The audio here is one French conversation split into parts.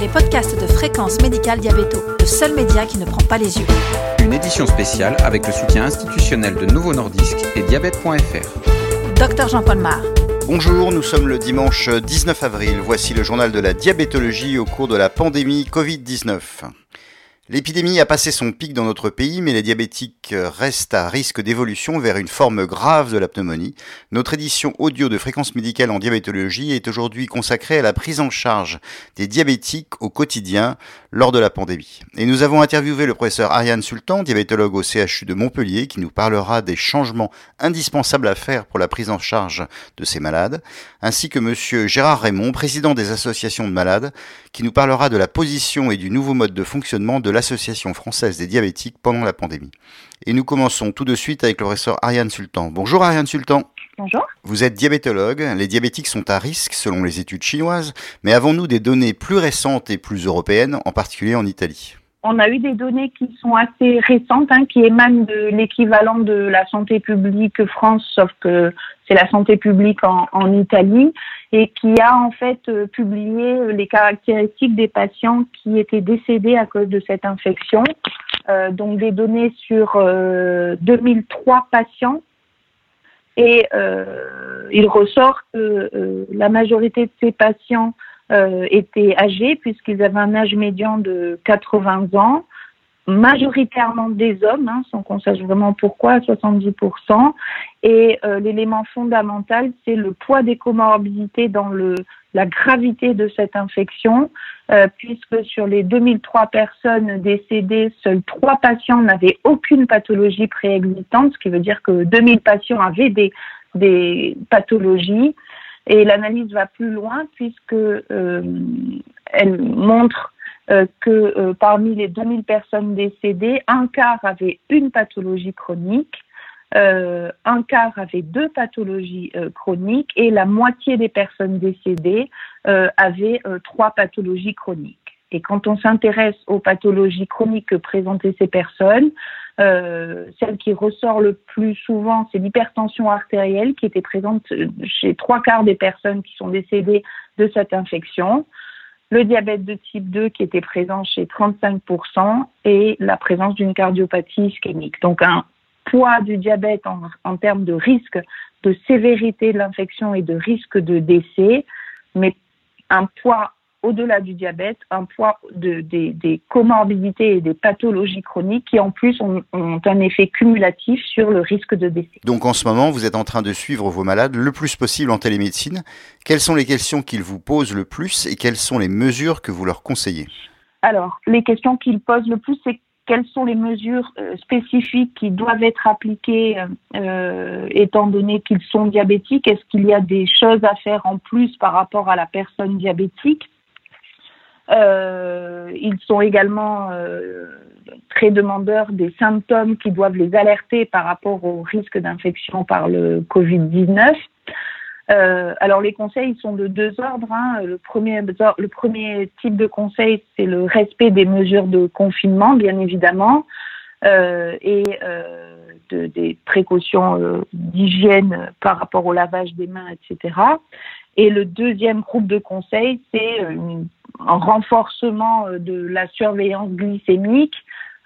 les podcasts de Fréquence Médicale Diabéto, le seul média qui ne prend pas les yeux. Une édition spéciale avec le soutien institutionnel de Nouveau Nordisk et diabète.fr. Docteur Jean-Paul Mar. Bonjour, nous sommes le dimanche 19 avril. Voici le journal de la diabétologie au cours de la pandémie Covid-19. L'épidémie a passé son pic dans notre pays, mais les diabétiques restent à risque d'évolution vers une forme grave de la pneumonie. Notre édition audio de fréquence médicale en diabétologie est aujourd'hui consacrée à la prise en charge des diabétiques au quotidien lors de la pandémie. Et nous avons interviewé le professeur Ariane Sultan, diabétologue au CHU de Montpellier, qui nous parlera des changements indispensables à faire pour la prise en charge de ces malades, ainsi que monsieur Gérard Raymond, président des associations de malades, qui nous parlera de la position et du nouveau mode de fonctionnement de la l'Association française des diabétiques pendant la pandémie. Et nous commençons tout de suite avec le professeur Ariane Sultan. Bonjour Ariane Sultan. Bonjour. Vous êtes diabétologue. Les diabétiques sont à risque selon les études chinoises, mais avons-nous des données plus récentes et plus européennes, en particulier en Italie? On a eu des données qui sont assez récentes, hein, qui émanent de l'équivalent de la santé publique France, sauf que c'est la santé publique en, en, Italie, et qui a en fait euh, publié les caractéristiques des patients qui étaient décédés à cause de cette infection. Euh, donc des données sur euh, 2003 patients. Et euh, il ressort que euh, la majorité de ces patients étaient âgés puisqu'ils avaient un âge médian de 80 ans majoritairement des hommes, hein, sans qu'on sache vraiment pourquoi, à 70%. Et euh, l'élément fondamental, c'est le poids des comorbidités dans la gravité de cette infection, euh, puisque sur les 2003 personnes décédées, seuls trois patients n'avaient aucune pathologie préexistante, ce qui veut dire que 2000 patients avaient des, pathologies. Et l'analyse va plus loin puisque euh, elle montre que euh, parmi les 2000 personnes décédées, un quart avait une pathologie chronique, euh, un quart avait deux pathologies chroniques et la moitié des personnes décédées avaient trois pathologies chroniques. Et quand on s'intéresse aux pathologies chroniques que présentaient ces personnes, celle qui ressort le plus souvent, c'est l'hypertension artérielle qui était présente chez trois quarts des personnes qui sont décédées de cette infection le diabète de type 2 qui était présent chez 35% et la présence d'une cardiopathie ischémique. Donc un poids du diabète en, en termes de risque de sévérité de l'infection et de risque de décès, mais un poids au-delà du diabète, un poids de, des, des, comorbidités et des pathologies chroniques qui en plus ont, ont, un effet cumulatif sur le risque de décès. Donc en ce moment, vous êtes en train de suivre vos malades le plus possible en télémédecine. Quelles sont les questions qu'ils vous posent le plus et quelles sont les mesures que vous leur conseillez? Alors, les questions qu'ils posent le plus, c'est quelles sont les mesures euh, spécifiques qui doivent être appliquées euh, étant donné qu'ils sont diabétiques? Est-ce qu'il y a des choses à faire en plus par rapport à la personne diabétique? euh, ils sont également euh, très demandeurs des symptômes qui doivent les alerter par rapport au risque d'infection par le Covid-19. Euh, alors les conseils sont de deux ordres. Hein. Le, premier, le premier type de conseil, c'est le respect des mesures de confinement, bien évidemment, euh, et euh, de, des précautions euh, d'hygiène par rapport au lavage des mains, etc. Et le deuxième groupe de conseils, c'est une un renforcement euh, de la surveillance glycémique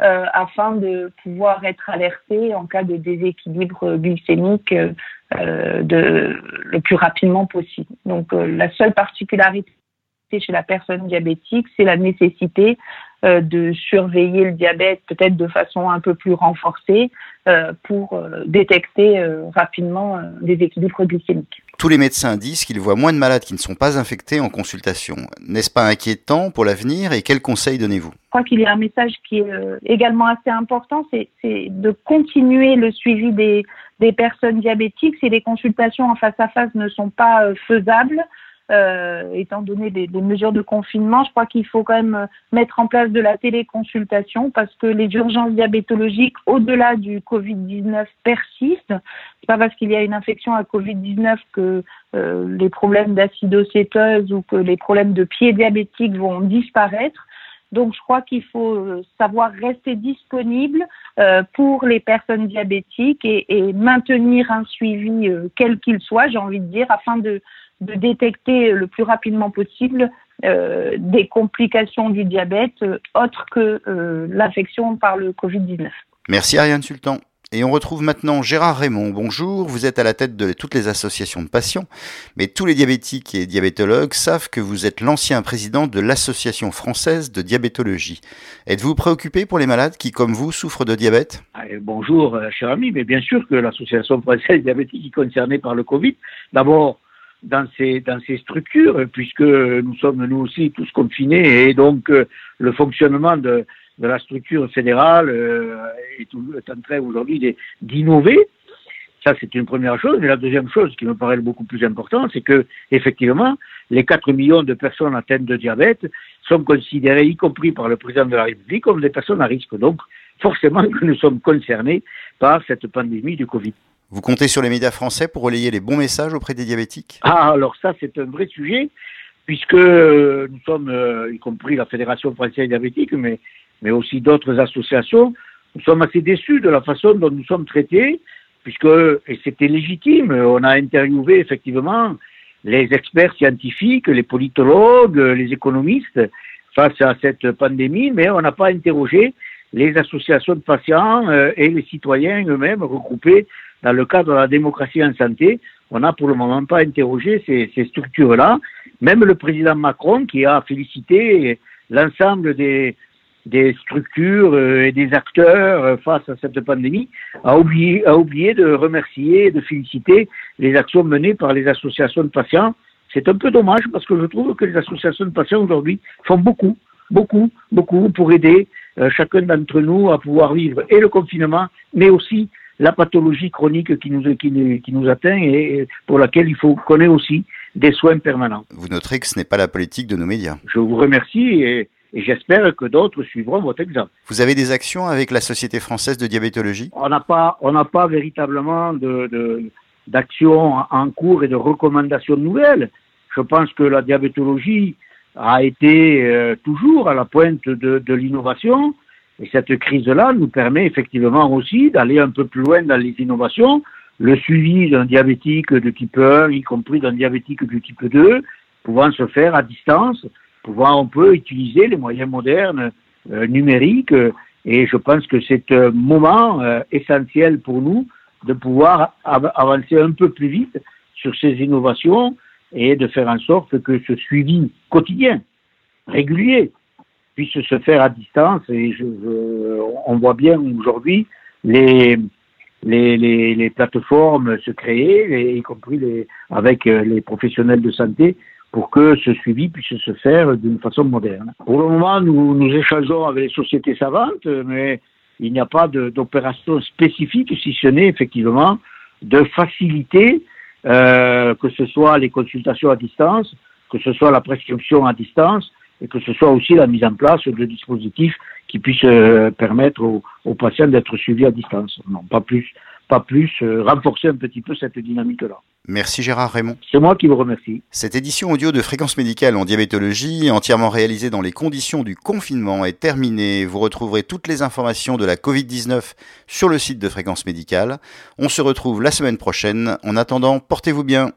euh, afin de pouvoir être alerté en cas de déséquilibre glycémique euh, de, le plus rapidement possible. Donc la seule particularité chez la personne diabétique, c'est la nécessité euh, de surveiller le diabète peut-être de façon un peu plus renforcée euh, pour euh, détecter rapidement des équilibres glycémiques. Tous les médecins disent qu'ils voient moins de malades qui ne sont pas infectés en consultation. N'est-ce pas inquiétant pour l'avenir et quels conseils donnez-vous? Je crois qu'il y a un message qui est également assez important, c'est de continuer le suivi des, des personnes diabétiques si les consultations en face à face ne sont pas faisables euh, étant donné les, les, mesures de confinement, je crois qu'il faut quand même euh, mettre en place de la téléconsultation parce que les urgences diabétologiques au-delà du Covid-19 persistent. C'est pas parce qu'il y a une infection à Covid-19 que euh, les problèmes d'acidocétose ou que les problèmes de pied diabétique vont disparaître. Donc, je crois qu'il faut euh, savoir rester disponible euh, pour les personnes diabétiques et, et maintenir un suivi, euh, quel qu'il soit, j'ai envie de dire, afin de, de détecter le plus rapidement possible des complications du diabète autres que l'infection par le Covid-19. Merci Ariane Sultan. Et on retrouve maintenant Gérard Raymond. Bonjour, vous êtes à la tête de toutes les associations de patients, mais tous les diabétiques et diabétologues savent que vous êtes l'ancien président de l'Association française de diabétologie. Êtes-vous préoccupé pour les malades qui, comme vous, souffrent de diabète? Ah, Bonjour, euh, cher ami, mais bien sûr que l'Association française diabétique est concernée par le Covid. D'abord, dans ces, dans ces structures, puisque nous sommes nous aussi tous confinés, et donc euh, le fonctionnement de, de la structure fédérale euh, est, en train aujourd'hui d'innover. Ça, c'est une première chose. Et la deuxième chose qui me paraît beaucoup plus importante, c'est que, effectivement, les 4 millions de personnes atteintes de diabète sont considérées, y compris par le président de la République, comme des personnes à risque. Donc, forcément nous sommes concernés par cette pandémie du Covid. Vous comptez sur les médias français pour relayer les bons messages auprès des diabétiques? Ah, alors ça, c'est un vrai sujet, puisque nous sommes, euh, y compris la Fédération française diabétique, mais mais aussi d'autres associations, nous sommes assez déçus de la façon dont nous sommes traités, puisque, et c'était légitime, on a interviewé effectivement les experts scientifiques, les politologues, les économistes face à cette pandémie, mais on n'a pas interrogé les associations de patients euh, et les citoyens eux-mêmes regroupés dans le cadre de la démocratie en santé. On n'a pour le moment pas interrogé ces, structures-là. Même le président Macron, qui a félicité l'ensemble des, des structures euh, et des acteurs euh, face à cette pandémie, a oublié, a oublié de remercier et de féliciter les actions menées par les associations de patients. C'est un peu dommage parce que je trouve que les associations de patients aujourd'hui font beaucoup, beaucoup, beaucoup pour aider euh, chacun d'entre nous à pouvoir vivre et le confinement, mais aussi la pathologie chronique qui nous, qui, qui nous atteint et pour laquelle il faut qu'on ait aussi des soins permanents. Vous noterez que ce n'est pas la politique de nos médias. Je vous remercie et et j'espère que d'autres suivront votre exemple. Vous avez des actions avec la Société française de diabétologie? On n'a pas, on n'a pas véritablement de, d'actions en cours et de recommandations nouvelles. Je pense que la diabétologie a été euh, toujours à la pointe de, de l'innovation. Et cette crise-là nous permet effectivement aussi d'aller un peu plus loin dans les innovations. Le suivi d'un diabétique de type 1, y compris d'un diabétique du type 2, pouvant se faire à distance pouvoir, on peut utiliser les moyens modernes euh, numériques et je pense que c'est un moment euh, essentiel pour nous de pouvoir avancer un peu plus vite sur ces innovations et de faire en sorte que ce suivi quotidien, régulier, puisse se faire à distance. Et je, on voit bien aujourd'hui les, les, les, plateformes se créer, y compris les, avec les professionnels de santé, pour que ce suivi puisse se faire d'une façon moderne. Pour le moment, nous, nous échangeons avec les sociétés savantes, mais il n'y a pas d'opération spécifique, si ce n'est effectivement de faciliter euh, que ce soit les consultations à distance, que ce soit la prescription à distance, et que ce soit aussi la mise en place de dispositifs qui puissent euh, permettre aux, aux patients d'être suivis à distance. Non, pas plus pas plus, euh, renforcer un petit peu cette dynamique-là. Merci Gérard Raymond. C'est moi qui vous remercie. Cette édition audio de Fréquence médicale en diabétologie, entièrement réalisée dans les conditions du confinement, est terminée. Vous retrouverez toutes les informations de la Covid-19 sur le site de Fréquence médicale. On se retrouve la semaine prochaine. En attendant, portez-vous bien.